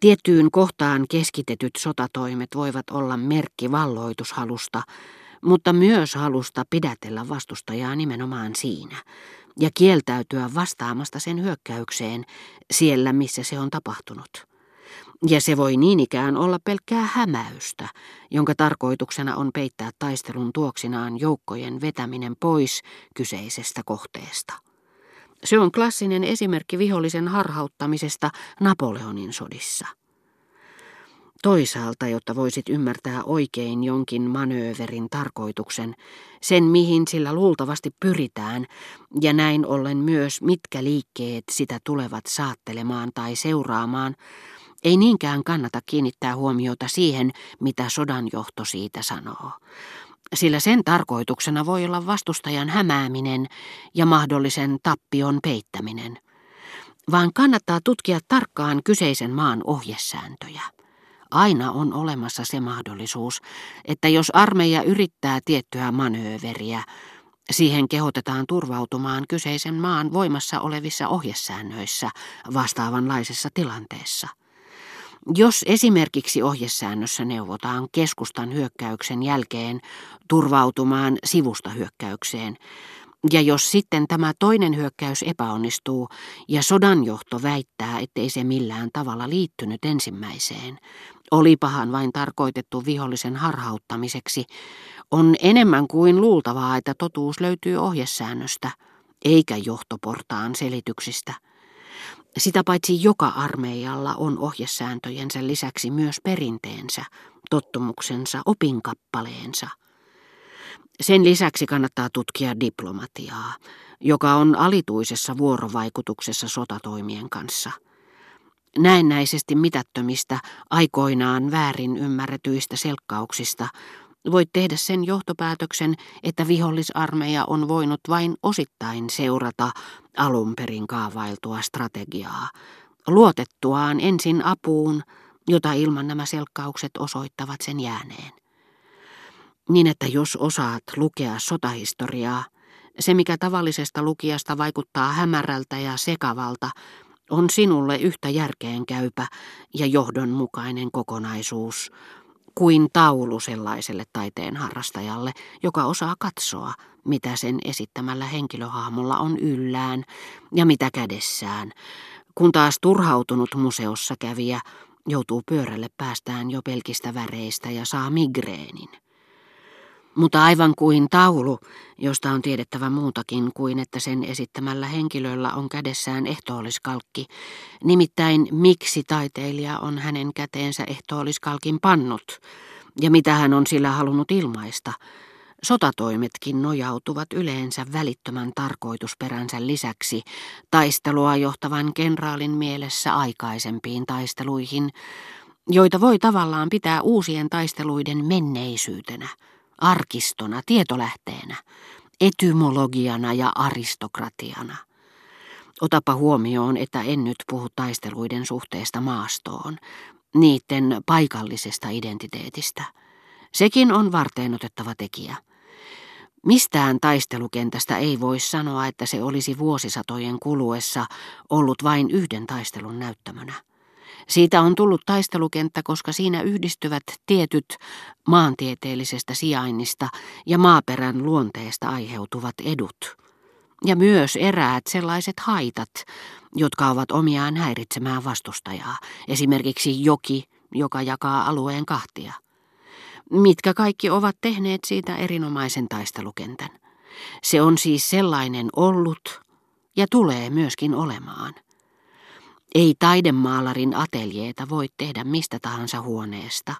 Tiettyyn kohtaan keskitetyt sotatoimet voivat olla merkki valloitushalusta, mutta myös halusta pidätellä vastustajaa nimenomaan siinä ja kieltäytyä vastaamasta sen hyökkäykseen siellä, missä se on tapahtunut. Ja se voi niin ikään olla pelkkää hämäystä, jonka tarkoituksena on peittää taistelun tuoksinaan joukkojen vetäminen pois kyseisestä kohteesta. Se on klassinen esimerkki vihollisen harhauttamisesta Napoleonin sodissa. Toisaalta, jotta voisit ymmärtää oikein jonkin manööverin tarkoituksen, sen mihin sillä luultavasti pyritään, ja näin ollen myös mitkä liikkeet sitä tulevat saattelemaan tai seuraamaan, ei niinkään kannata kiinnittää huomiota siihen, mitä sodan johto siitä sanoo. Sillä sen tarkoituksena voi olla vastustajan hämääminen ja mahdollisen tappion peittäminen. Vaan kannattaa tutkia tarkkaan kyseisen maan ohjesääntöjä. Aina on olemassa se mahdollisuus, että jos armeija yrittää tiettyä manööveriä, siihen kehotetaan turvautumaan kyseisen maan voimassa olevissa ohjesäännöissä vastaavanlaisessa tilanteessa. Jos esimerkiksi ohjesäännössä neuvotaan keskustan hyökkäyksen jälkeen turvautumaan sivusta hyökkäykseen, ja jos sitten tämä toinen hyökkäys epäonnistuu ja sodanjohto väittää, ettei se millään tavalla liittynyt ensimmäiseen, olipahan vain tarkoitettu vihollisen harhauttamiseksi, on enemmän kuin luultavaa, että totuus löytyy ohjesäännöstä, eikä johtoportaan selityksistä. Sitä paitsi joka armeijalla on ohjesääntöjensä lisäksi myös perinteensä, tottumuksensa, opinkappaleensa. Sen lisäksi kannattaa tutkia diplomatiaa, joka on alituisessa vuorovaikutuksessa sotatoimien kanssa. Näennäisesti mitättömistä, aikoinaan väärin ymmärretyistä selkkauksista voit tehdä sen johtopäätöksen, että vihollisarmeija on voinut vain osittain seurata alun perin kaavailtua strategiaa, luotettuaan ensin apuun, jota ilman nämä selkkaukset osoittavat sen jääneen. Niin että jos osaat lukea sotahistoriaa, se mikä tavallisesta lukijasta vaikuttaa hämärältä ja sekavalta, on sinulle yhtä järkeenkäypä ja johdonmukainen kokonaisuus kuin taulu sellaiselle taiteen harrastajalle, joka osaa katsoa, mitä sen esittämällä henkilöhahmolla on yllään ja mitä kädessään, kun taas turhautunut museossa kävijä joutuu pyörälle päästään jo pelkistä väreistä ja saa migreenin. Mutta aivan kuin taulu, josta on tiedettävä muutakin kuin että sen esittämällä henkilöllä on kädessään ehtoolliskalkki, nimittäin miksi taiteilija on hänen käteensä ehtoolliskalkin pannut? Ja mitä hän on sillä halunnut ilmaista. Sotatoimetkin nojautuvat yleensä välittömän tarkoitusperänsä lisäksi taistelua johtavan kenraalin mielessä aikaisempiin taisteluihin, joita voi tavallaan pitää uusien taisteluiden menneisyytenä arkistona, tietolähteenä, etymologiana ja aristokratiana. Otapa huomioon, että en nyt puhu taisteluiden suhteesta maastoon, niiden paikallisesta identiteetistä. Sekin on varteen otettava tekijä. Mistään taistelukentästä ei voi sanoa, että se olisi vuosisatojen kuluessa ollut vain yhden taistelun näyttämönä. Siitä on tullut taistelukenttä, koska siinä yhdistyvät tietyt maantieteellisestä sijainnista ja maaperän luonteesta aiheutuvat edut. Ja myös eräät sellaiset haitat, jotka ovat omiaan häiritsemään vastustajaa, esimerkiksi joki, joka jakaa alueen kahtia. Mitkä kaikki ovat tehneet siitä erinomaisen taistelukentän. Se on siis sellainen ollut ja tulee myöskin olemaan. Ei taidemaalarin ateljeeta voi tehdä mistä tahansa huoneesta,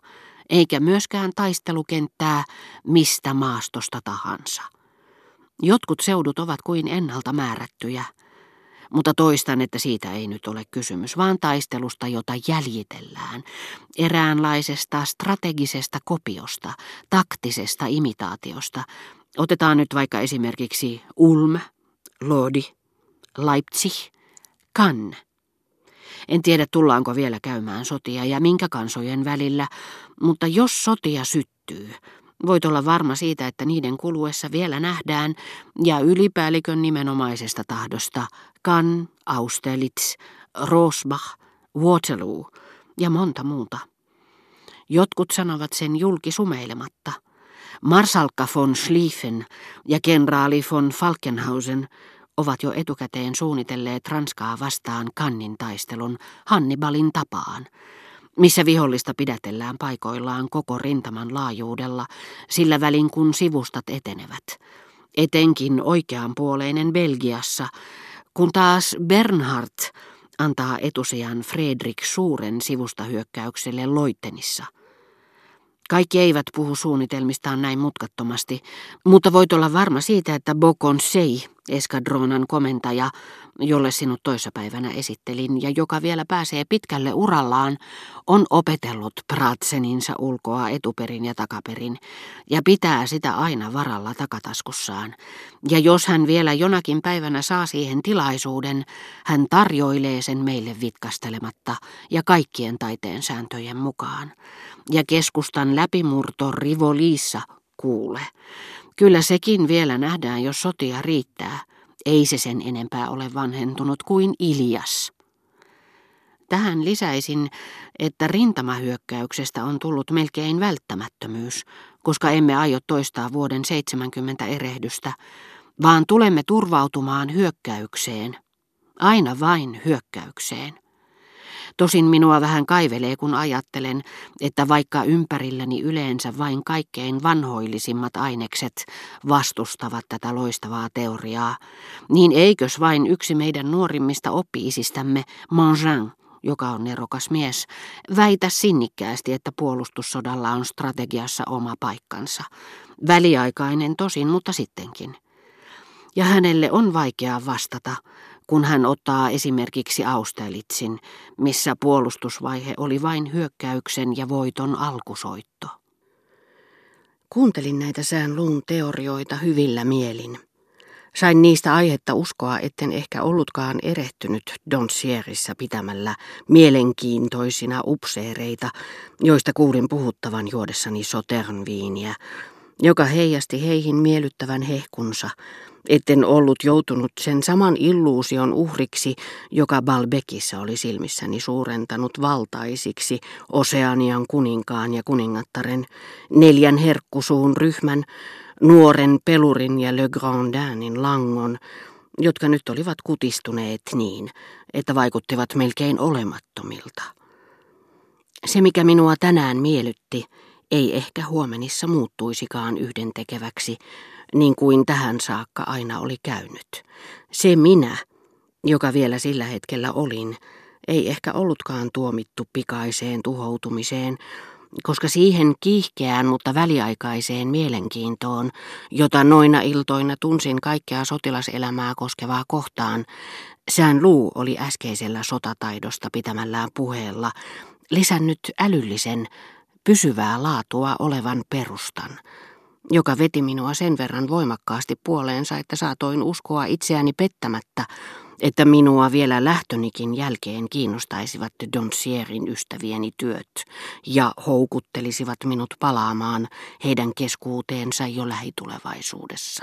eikä myöskään taistelukenttää mistä maastosta tahansa. Jotkut seudut ovat kuin ennalta määrättyjä, mutta toistan, että siitä ei nyt ole kysymys, vaan taistelusta, jota jäljitellään, eräänlaisesta strategisesta kopiosta, taktisesta imitaatiosta. Otetaan nyt vaikka esimerkiksi Ulm, Lodi, Leipzig, Cannes. En tiedä tullaanko vielä käymään sotia ja minkä kansojen välillä, mutta jos sotia syttyy, voit olla varma siitä, että niiden kuluessa vielä nähdään, ja ylipäällikön nimenomaisesta tahdosta, Kan, Austerlitz, Rosbach, Waterloo, ja monta muuta. Jotkut sanovat sen julki sumeilematta. Marsalkka von Schlieffen ja kenraali von Falkenhausen ovat jo etukäteen suunnitelleet Ranskaa vastaan kannin taistelun Hannibalin tapaan, missä vihollista pidätellään paikoillaan koko rintaman laajuudella, sillä välin kun sivustat etenevät. Etenkin oikeanpuoleinen Belgiassa, kun taas Bernhard antaa etusijan Fredrik Suuren sivustahyökkäykselle Loitenissa – kaikki eivät puhu suunnitelmistaan näin mutkattomasti, mutta voit olla varma siitä, että Bokon Sei, eskadronan komentaja, jolle sinut toissapäivänä esittelin ja joka vielä pääsee pitkälle urallaan, on opetellut Pratseninsa ulkoa etuperin ja takaperin ja pitää sitä aina varalla takataskussaan. Ja jos hän vielä jonakin päivänä saa siihen tilaisuuden, hän tarjoilee sen meille vitkastelematta ja kaikkien taiteen sääntöjen mukaan. Ja keskustan läpimurto Rivoliissa kuule. Kyllä sekin vielä nähdään, jos sotia riittää. Ei se sen enempää ole vanhentunut kuin Ilias. Tähän lisäisin, että rintamahyökkäyksestä on tullut melkein välttämättömyys, koska emme aio toistaa vuoden 70 erehdystä, vaan tulemme turvautumaan hyökkäykseen. Aina vain hyökkäykseen. Tosin minua vähän kaivelee, kun ajattelen, että vaikka ympärilläni yleensä vain kaikkein vanhoillisimmat ainekset vastustavat tätä loistavaa teoriaa, niin eikös vain yksi meidän nuorimmista oppiisistämme, Mangin, joka on nerokas mies, väitä sinnikkäästi, että puolustussodalla on strategiassa oma paikkansa. Väliaikainen tosin, mutta sittenkin. Ja hänelle on vaikea vastata, kun hän ottaa esimerkiksi Austerlitzin, missä puolustusvaihe oli vain hyökkäyksen ja voiton alkusoitto. Kuuntelin näitä sään luun teorioita hyvillä mielin. Sain niistä aihetta uskoa, etten ehkä ollutkaan erehtynyt Donsierissä pitämällä mielenkiintoisina upseereita, joista kuulin puhuttavan juodessani Soternviiniä, joka heijasti heihin miellyttävän hehkunsa, etten ollut joutunut sen saman illuusion uhriksi, joka Balbekissa oli silmissäni suurentanut valtaisiksi Oseanian kuninkaan ja kuningattaren, neljän herkkusuun ryhmän, nuoren pelurin ja Le Grandinin langon, jotka nyt olivat kutistuneet niin, että vaikuttivat melkein olemattomilta. Se, mikä minua tänään miellytti, ei ehkä huomenissa muuttuisikaan yhdentekeväksi, niin kuin tähän saakka aina oli käynyt. Se minä, joka vielä sillä hetkellä olin, ei ehkä ollutkaan tuomittu pikaiseen tuhoutumiseen, koska siihen kiihkeään, mutta väliaikaiseen mielenkiintoon, jota noina iltoina tunsin kaikkea sotilaselämää koskevaa kohtaan, Sään Luu oli äskeisellä sotataidosta pitämällään puheella lisännyt älyllisen, pysyvää laatua olevan perustan, joka veti minua sen verran voimakkaasti puoleensa, että saatoin uskoa itseäni pettämättä, että minua vielä lähtönikin jälkeen kiinnostaisivat Donsierin ystävieni työt ja houkuttelisivat minut palaamaan heidän keskuuteensa jo lähitulevaisuudessa.